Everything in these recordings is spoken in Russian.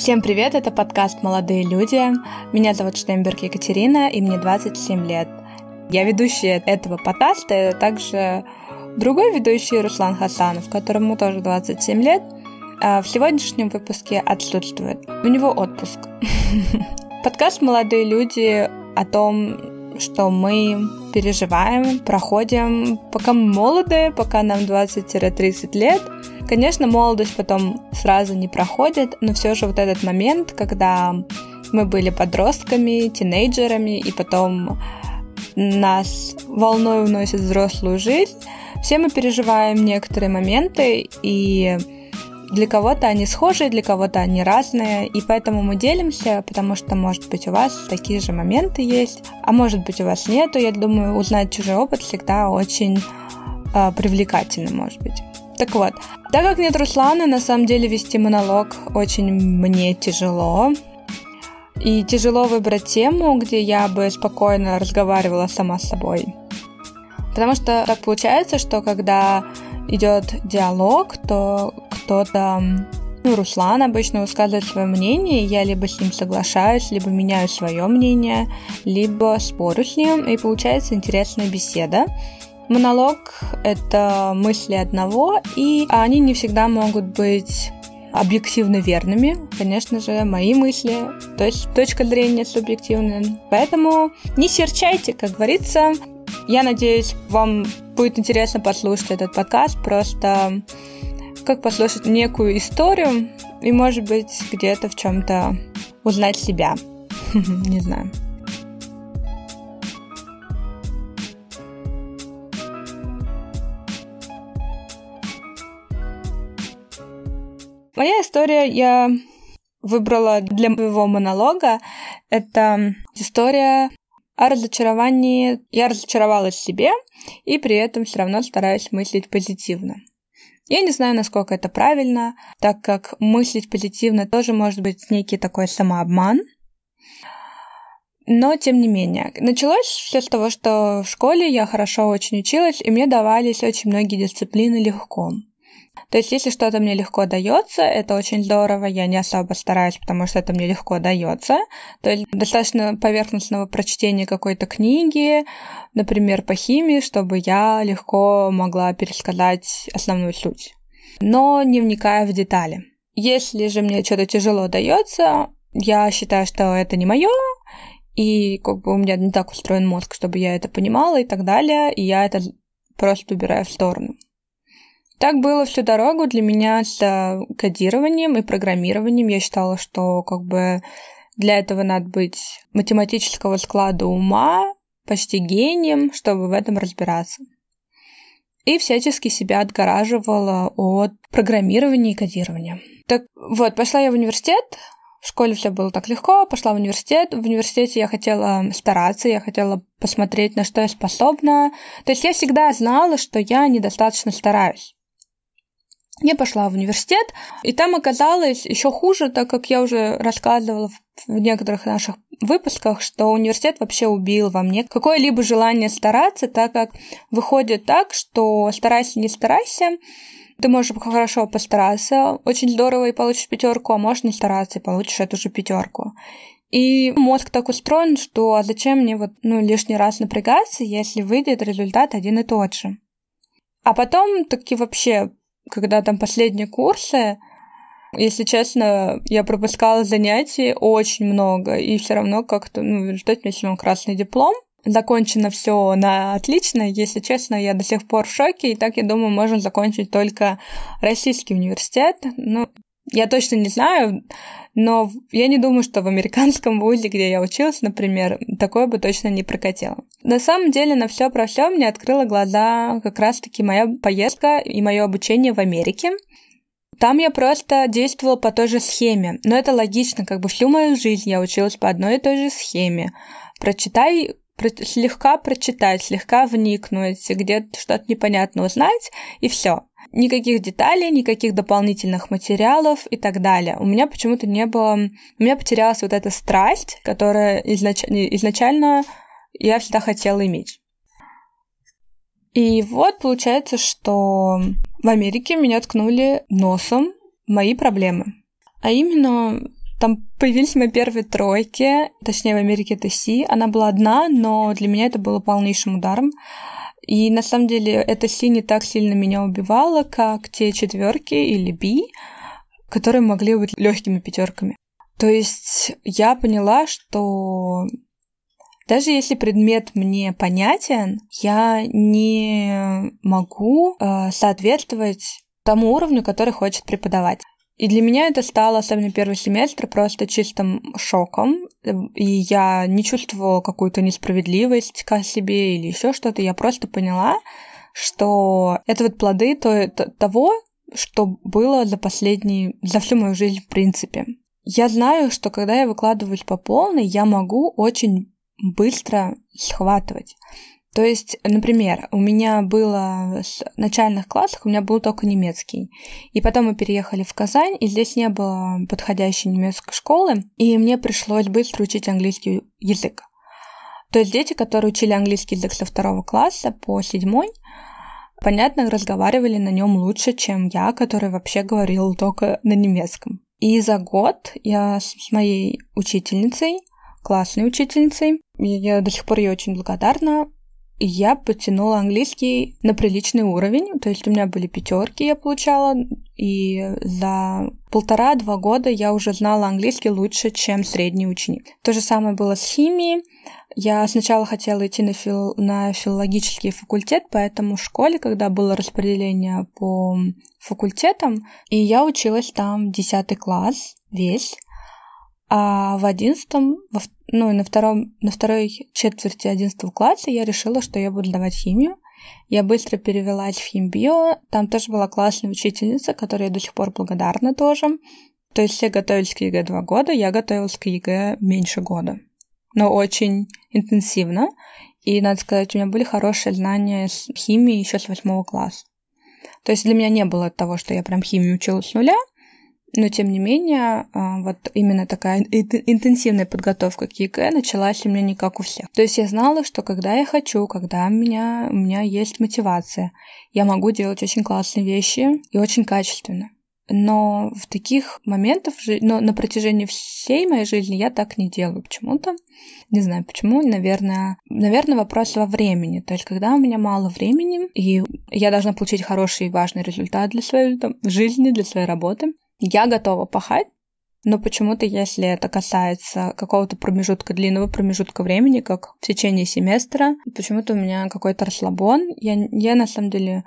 Всем привет, это подкаст «Молодые люди». Меня зовут Штемберг Екатерина, и мне 27 лет. Я ведущая этого подкаста, а также другой ведущий Руслан Хасанов, которому тоже 27 лет, а в сегодняшнем выпуске отсутствует. У него отпуск. Подкаст «Молодые люди» о том, что мы переживаем, проходим, пока мы молоды, пока нам 20-30 лет. Конечно, молодость потом сразу не проходит, но все же вот этот момент, когда мы были подростками, тинейджерами, и потом нас волной уносит взрослую жизнь, все мы переживаем некоторые моменты, и для кого-то они схожие, для кого-то они разные, и поэтому мы делимся, потому что, может быть, у вас такие же моменты есть, а может быть, у вас нету. Я думаю, узнать чужой опыт всегда очень э, привлекательно, может быть. Так вот, так как нет Руслана, на самом деле вести монолог очень мне тяжело. И тяжело выбрать тему, где я бы спокойно разговаривала сама с собой. Потому что так получается, что когда идет диалог, то кто-то ну, Руслан обычно высказывает свое мнение, я либо с ним соглашаюсь, либо меняю свое мнение, либо спорю с ним, и получается интересная беседа. Монолог — это мысли одного, и они не всегда могут быть объективно верными. Конечно же, мои мысли, то есть точка зрения субъективная. Поэтому не серчайте, как говорится. Я надеюсь, вам будет интересно послушать этот подкаст, просто как послушать некую историю и, может быть, где-то в чем-то узнать себя. Не знаю. Моя история я выбрала для моего монолога. Это история о разочаровании. Я разочаровалась в себе, и при этом все равно стараюсь мыслить позитивно. Я не знаю, насколько это правильно, так как мыслить позитивно тоже может быть некий такой самообман. Но, тем не менее, началось все с того, что в школе я хорошо очень училась, и мне давались очень многие дисциплины легко. То есть, если что-то мне легко дается, это очень здорово, я не особо стараюсь, потому что это мне легко дается. То есть, достаточно поверхностного прочтения какой-то книги, например, по химии, чтобы я легко могла пересказать основную суть, но не вникая в детали. Если же мне что-то тяжело дается, я считаю, что это не мое, и как бы у меня не так устроен мозг, чтобы я это понимала и так далее, и я это просто убираю в сторону. Так было всю дорогу для меня с кодированием и программированием. Я считала, что как бы для этого надо быть математического склада ума, почти гением, чтобы в этом разбираться. И всячески себя отгораживала от программирования и кодирования. Так вот, пошла я в университет, в школе все было так легко, пошла в университет. В университете я хотела стараться, я хотела посмотреть, на что я способна. То есть я всегда знала, что я недостаточно стараюсь. Я пошла в университет, и там оказалось еще хуже, так как я уже рассказывала в некоторых наших выпусках, что университет вообще убил во мне какое-либо желание стараться, так как выходит так, что старайся, не старайся, ты можешь хорошо постараться, очень здорово и получишь пятерку, а можешь не стараться и получишь эту же пятерку. И мозг так устроен, что а зачем мне вот ну, лишний раз напрягаться, если выйдет результат один и тот же. А потом таки вообще когда там последние курсы, если честно, я пропускала занятий очень много, и все равно как-то, ну, в результате меня все красный диплом. Закончено все на отлично. Если честно, я до сих пор в шоке, и так, я думаю, можно закончить только российский университет. Ну, я точно не знаю, но я не думаю, что в американском вузе, где я училась, например, такое бы точно не прокатило. На самом деле, на все про все мне открыла глаза как раз-таки моя поездка и мое обучение в Америке. Там я просто действовала по той же схеме. Но это логично, как бы всю мою жизнь я училась по одной и той же схеме. Прочитай слегка прочитать, слегка вникнуть, где-то что-то непонятно узнать, и все никаких деталей, никаких дополнительных материалов и так далее. У меня почему-то не было... У меня потерялась вот эта страсть, которая изнач... изначально я всегда хотела иметь. И вот получается, что в Америке меня ткнули носом мои проблемы. А именно там появились мои первые тройки, точнее в Америке это Си. Она была одна, но для меня это было полнейшим ударом. И на самом деле эта Си не так сильно меня убивала, как те четверки или Би, которые могли быть легкими пятерками. То есть я поняла, что даже если предмет мне понятен, я не могу э, соответствовать тому уровню, который хочет преподавать. И для меня это стало, особенно первый семестр, просто чистым шоком. И я не чувствовала какую-то несправедливость к себе или еще что-то. Я просто поняла, что это вот плоды то, то, того, что было за последние, за всю мою жизнь в принципе. Я знаю, что когда я выкладываюсь по полной, я могу очень быстро схватывать. То есть, например, у меня было с начальных классах, у меня был только немецкий. И потом мы переехали в Казань, и здесь не было подходящей немецкой школы, и мне пришлось быстро учить английский язык. То есть дети, которые учили английский язык со второго класса по седьмой, понятно, разговаривали на нем лучше, чем я, который вообще говорил только на немецком. И за год я с моей учительницей, классной учительницей, я до сих пор ей очень благодарна, я потянула английский на приличный уровень. То есть у меня были пятерки, я получала, и за полтора-два года я уже знала английский лучше, чем средний ученик. То же самое было с химией. Я сначала хотела идти на, фил... на филологический факультет, поэтому в школе, когда было распределение по факультетам, и я училась там 10 класс весь, а в одиннадцатом, ну, на, втором, на второй четверти одиннадцатого класса я решила, что я буду сдавать химию. Я быстро перевелась в химбио. Там тоже была классная учительница, которой я до сих пор благодарна тоже. То есть все готовились к ЕГЭ два года, я готовилась к ЕГЭ меньше года. Но очень интенсивно. И, надо сказать, у меня были хорошие знания с химии еще с восьмого класса. То есть для меня не было того, что я прям химию учила с нуля, но, тем не менее, а, вот именно такая интенсивная подготовка к ЕГЭ началась у меня не как у всех. То есть я знала, что когда я хочу, когда у меня, у меня есть мотивация, я могу делать очень классные вещи и очень качественно. Но в таких моментах, но на протяжении всей моей жизни я так не делаю почему-то. Не знаю почему, наверное, наверное, вопрос во времени. То есть, когда у меня мало времени, и я должна получить хороший и важный результат для своей там, жизни, для своей работы, я готова пахать, но почему-то, если это касается какого-то промежутка, длинного промежутка времени, как в течение семестра, почему-то у меня какой-то расслабон. Я, я на самом деле...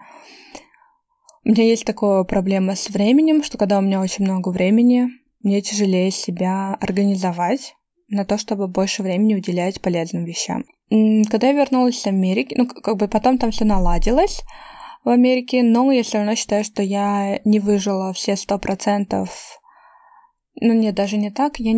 У меня есть такая проблема с временем, что когда у меня очень много времени, мне тяжелее себя организовать на то, чтобы больше времени уделять полезным вещам. Когда я вернулась с Америки, ну, как бы потом там все наладилось, в Америке, но я все равно считаю, что я не выжила все сто процентов. Ну нет, даже не так. Я,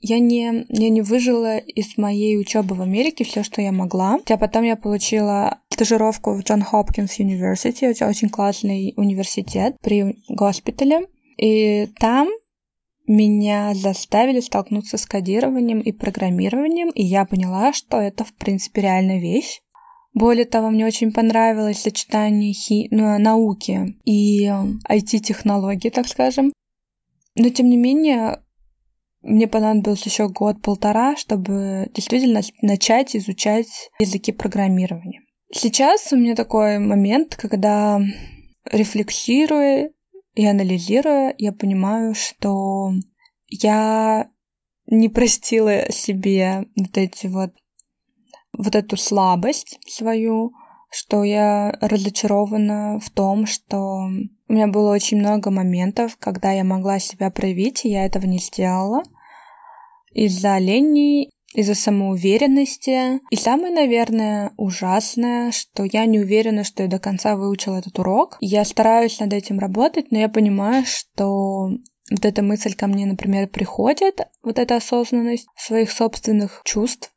я, не, я не выжила из моей учебы в Америке все, что я могла. Хотя потом я получила стажировку в Джон Хопкинс University, это очень классный университет при госпитале. И там меня заставили столкнуться с кодированием и программированием, и я поняла, что это, в принципе, реальная вещь. Более того, мне очень понравилось сочетание хи... ну, науки и IT-технологий, так скажем. Но, тем не менее, мне понадобился еще год-полтора, чтобы действительно начать изучать языки программирования. Сейчас у меня такой момент, когда рефлексируя и анализируя, я понимаю, что я не простила себе вот эти вот вот эту слабость свою, что я разочарована в том, что у меня было очень много моментов, когда я могла себя проявить, и я этого не сделала. Из-за лени, из-за самоуверенности. И самое, наверное, ужасное, что я не уверена, что я до конца выучила этот урок. Я стараюсь над этим работать, но я понимаю, что вот эта мысль ко мне, например, приходит, вот эта осознанность своих собственных чувств,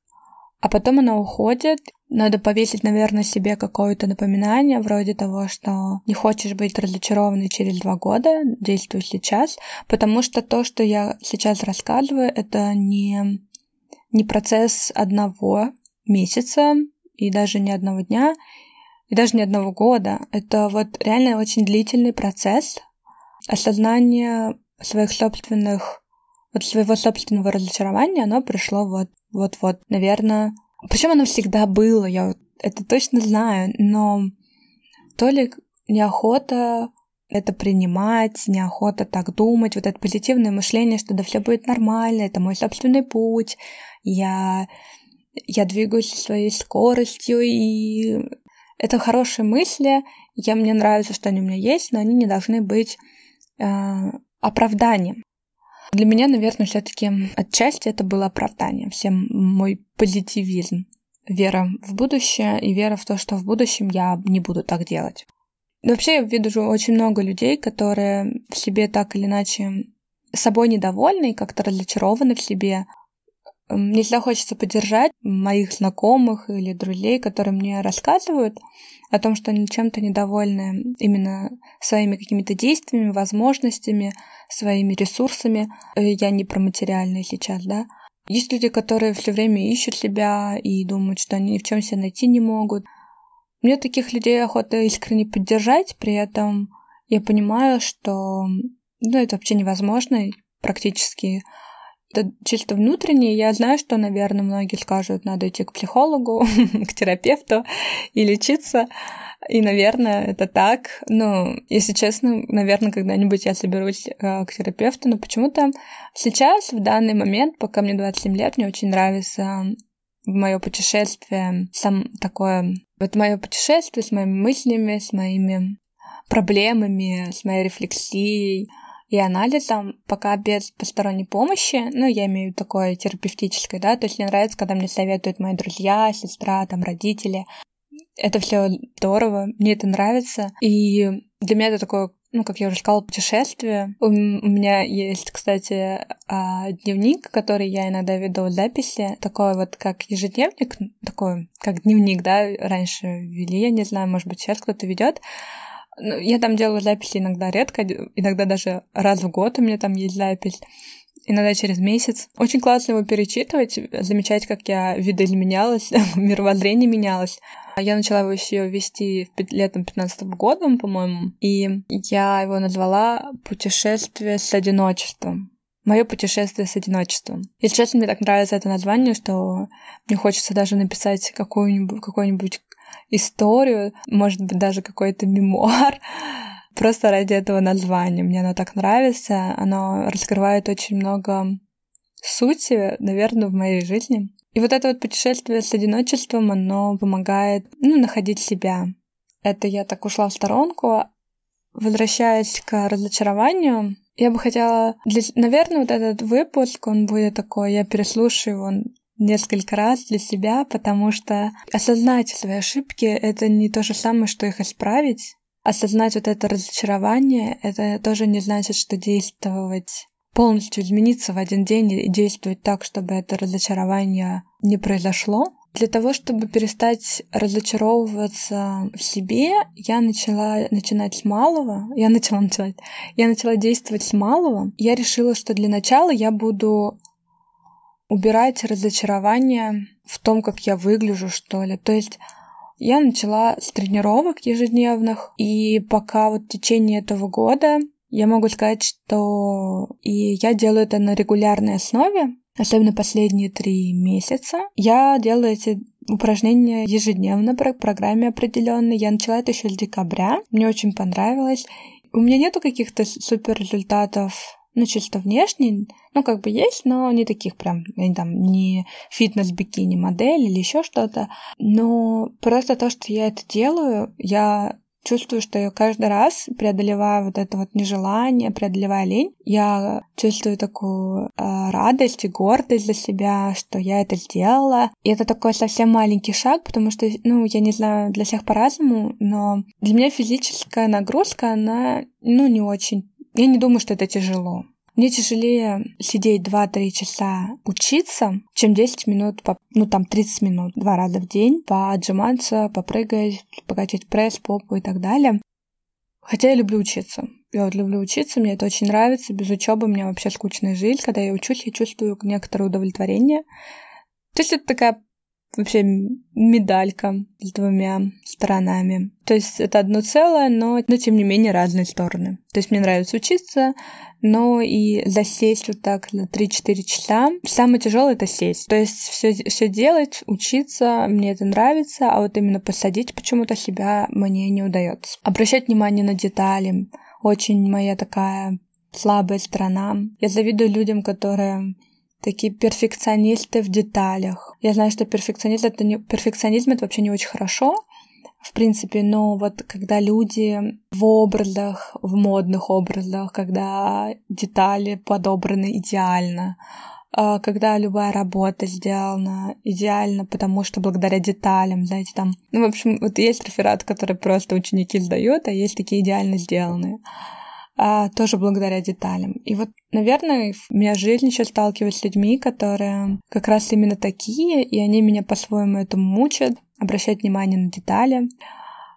а потом она уходит. Надо повесить, наверное, себе какое-то напоминание, вроде того, что не хочешь быть разочарованной через два года, действуй сейчас, потому что то, что я сейчас рассказываю, это не, не процесс одного месяца и даже не одного дня, и даже не одного года. Это вот реально очень длительный процесс осознания своих собственных вот своего собственного разочарования, оно пришло вот, вот-вот, наверное. Причем оно всегда было, я это точно знаю, но то ли неохота это принимать, неохота так думать, вот это позитивное мышление, что да все будет нормально, это мой собственный путь, я, я двигаюсь своей скоростью, и это хорошие мысли, я, мне нравится, что они у меня есть, но они не должны быть э, оправданием. Для меня, наверное, все-таки отчасти это было оправданием, всем мой позитивизм, вера в будущее и вера в то, что в будущем я не буду так делать. Вообще, я вижу очень много людей, которые в себе так или иначе собой недовольны и как-то разочарованы в себе. Мне всегда хочется поддержать моих знакомых или друзей, которые мне рассказывают о том, что они чем-то недовольны именно своими какими-то действиями, возможностями, своими ресурсами. Э, я не про материальные сейчас, да. Есть люди, которые все время ищут себя и думают, что они ни в чем себя найти не могут. Мне таких людей охота искренне поддержать, при этом я понимаю, что ну, это вообще невозможно практически это чисто внутреннее. Я знаю, что, наверное, многие скажут, надо идти к психологу, к терапевту и лечиться. И, наверное, это так. Но, если честно, наверное, когда-нибудь я соберусь э, к терапевту. Но почему-то сейчас, в данный момент, пока мне 27 лет, мне очень нравится мое путешествие, сам такое, вот мое путешествие с моими мыслями, с моими проблемами, с моей рефлексией, и анализом, пока без посторонней помощи, ну, я имею такое терапевтическое, да, то есть мне нравится, когда мне советуют мои друзья, сестра, там, родители. Это все здорово, мне это нравится. И для меня это такое ну, как я уже сказала, путешествие. У, меня есть, кстати, а, дневник, который я иногда веду в записи, такой вот как ежедневник, такой как дневник, да, раньше вели, я не знаю, может быть, сейчас кто-то ведет. Ну, я там делаю записи иногда редко, иногда даже раз в год у меня там есть запись, иногда через месяц. Очень классно его перечитывать, замечать, как я видоизменялась, мировоззрение менялось. Я начала его еще вести летом 15 года, по-моему, и я его назвала «Путешествие с одиночеством». Мое путешествие с одиночеством. Если честно, мне так нравится это название, что мне хочется даже написать какую-нибудь, какой-нибудь историю, может быть, даже какой-то мемуар, просто ради этого названия. Мне оно так нравится. Оно раскрывает очень много сути, наверное, в моей жизни. И вот это вот путешествие с одиночеством, оно помогает, ну, находить себя. Это я так ушла в сторонку. Возвращаясь к разочарованию, я бы хотела... Для... Наверное, вот этот выпуск, он будет такой, я переслушаю его несколько раз для себя, потому что осознать свои ошибки — это не то же самое, что их исправить. Осознать вот это разочарование — это тоже не значит, что действовать полностью измениться в один день и действовать так, чтобы это разочарование не произошло. Для того, чтобы перестать разочаровываться в себе, я начала начинать с малого. Я начала начинать. Я начала действовать с малого. Я решила, что для начала я буду убирать разочарование в том, как я выгляжу, что ли. То есть я начала с тренировок ежедневных, и пока вот в течение этого года я могу сказать, что и я делаю это на регулярной основе, особенно последние три месяца. Я делаю эти упражнения ежедневно по программе определенной. Я начала это еще с декабря. Мне очень понравилось. У меня нету каких-то супер результатов ну, чисто внешний, ну, как бы есть, но не таких прям, там, не фитнес-бикини модель или еще что-то. Но просто то, что я это делаю, я чувствую, что я каждый раз преодолеваю вот это вот нежелание, преодолевая лень, я чувствую такую э, радость и гордость за себя, что я это сделала. И это такой совсем маленький шаг, потому что, ну, я не знаю, для всех по-разному, но для меня физическая нагрузка, она, ну, не очень я не думаю, что это тяжело. Мне тяжелее сидеть 2-3 часа учиться, чем 10 минут, по, ну там 30 минут, два раза в день, поотжиматься, попрыгать, покачать пресс, попу и так далее. Хотя я люблю учиться. Я вот люблю учиться, мне это очень нравится. Без учебы у меня вообще скучная жизнь. Когда я учусь, я чувствую некоторое удовлетворение. То есть это такая вообще медалька с двумя сторонами. То есть это одно целое, но, но тем не менее разные стороны. То есть мне нравится учиться, но и засесть вот так на 3-4 часа. Самое тяжелое это сесть. То есть все, все делать, учиться, мне это нравится, а вот именно посадить почему-то себя мне не удается. Обращать внимание на детали очень моя такая слабая сторона. Я завидую людям, которые такие перфекционисты в деталях. Я знаю, что перфекционизм это не перфекционизм это вообще не очень хорошо, в принципе, но вот когда люди в образах, в модных образах, когда детали подобраны идеально, а, когда любая работа сделана идеально, потому что благодаря деталям, знаете, там, ну, в общем, вот есть реферат, который просто ученики сдают, а есть такие идеально сделанные а, тоже благодаря деталям. И вот, наверное, в моя жизнь еще сталкиваюсь с людьми, которые как раз именно такие, и они меня по-своему этому мучат, обращать внимание на детали.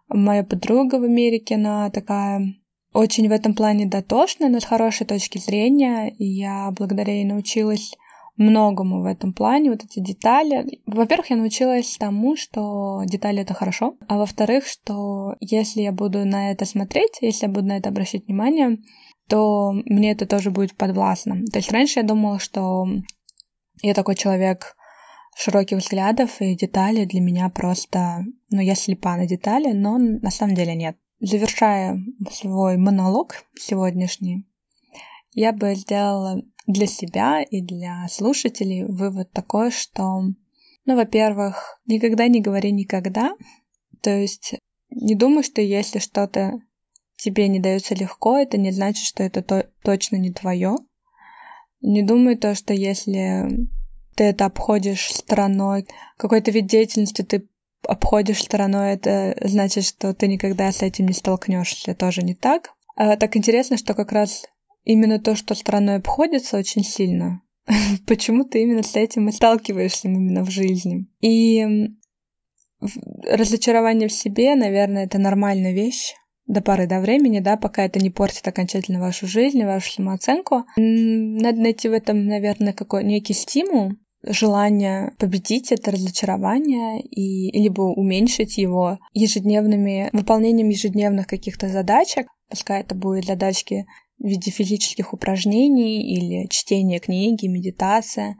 Моя подруга в Америке, она такая очень в этом плане дотошная, но с хорошей точки зрения, и я благодаря ей научилась многому в этом плане, вот эти детали. Во-первых, я научилась тому, что детали — это хорошо, а во-вторых, что если я буду на это смотреть, если я буду на это обращать внимание, то мне это тоже будет подвластно. То есть раньше я думала, что я такой человек широких взглядов, и детали для меня просто... Ну, я слепа на детали, но на самом деле нет. Завершая свой монолог сегодняшний, я бы сделала для себя и для слушателей вывод такой, что, ну, во-первых, никогда не говори никогда. То есть не думай, что если что-то тебе не дается легко, это не значит, что это то точно не твое. Не думай то, что если ты это обходишь стороной, какой-то вид деятельности ты обходишь стороной, это значит, что ты никогда с этим не столкнешься. Тоже не так. А так интересно, что как раз именно то, что страной обходится очень сильно. Почему ты именно с этим и сталкиваешься именно в жизни? И разочарование в себе, наверное, это нормальная вещь до поры до времени, да, пока это не портит окончательно вашу жизнь, вашу самооценку. Надо найти в этом, наверное, какой некий стимул, желание победить это разочарование и либо уменьшить его ежедневными выполнением ежедневных каких-то задачек, пускай это будет задачки в виде физических упражнений или чтения книги, медитация.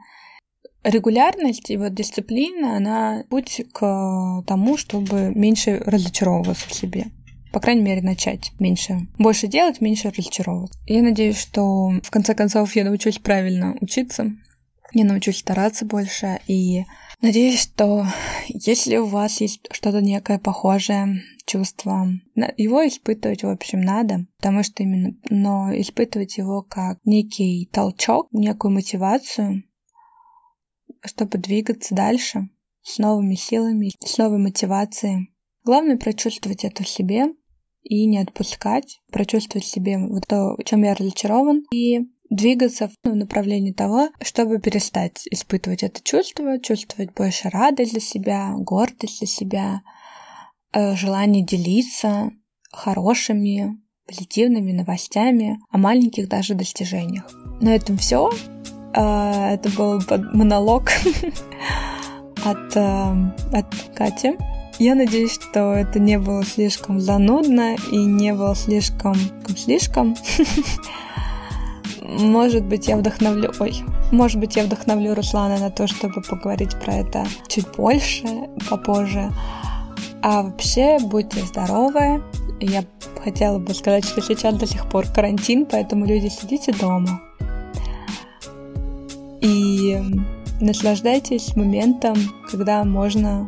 Регулярность и вот дисциплина, она путь к тому, чтобы меньше разочаровываться в себе. По крайней мере, начать меньше. Больше делать, меньше разочаровываться. Я надеюсь, что в конце концов я научусь правильно учиться, я научусь стараться больше и надеюсь, что если у вас есть что-то некое похожее чувство, его испытывать, в общем, надо, потому что именно, но испытывать его как некий толчок, некую мотивацию, чтобы двигаться дальше с новыми силами, с новой мотивацией. Главное прочувствовать это в себе и не отпускать, прочувствовать в себе вот то, в чем я разочарован, и двигаться в направлении того, чтобы перестать испытывать это чувство, чувствовать больше радость для себя, гордость для себя, желание делиться хорошими, позитивными новостями о маленьких даже достижениях. На этом все. Э, это был монолог от, э, от Кати. Я надеюсь, что это не было слишком занудно и не было слишком слишком Может быть, я вдохновлю... Ой, может быть, я вдохновлю Руслана на то, чтобы поговорить про это чуть больше, попозже. А вообще, будьте здоровы. Я хотела бы сказать, что сейчас до сих пор карантин, поэтому люди сидите дома. И наслаждайтесь моментом, когда можно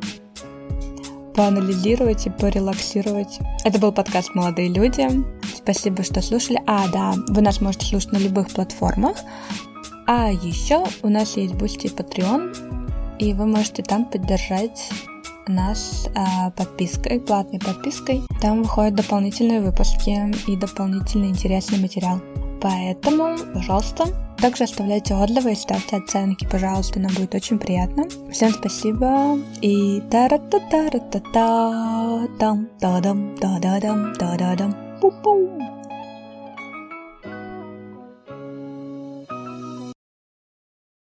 поанализировать и порелаксировать. Это был подкаст «Молодые люди». Спасибо, что слушали. А, да, вы нас можете слушать на любых платформах. А еще у нас есть Boosty и Patreon, и вы можете там поддержать нас а, подпиской, платной подпиской. Там выходят дополнительные выпуски и дополнительный интересный материал. Поэтому, пожалуйста, также оставляйте отзывы и ставьте оценки, пожалуйста, нам будет очень приятно. Всем спасибо и та та та та та та там та дам та да дам та да дам пу-пу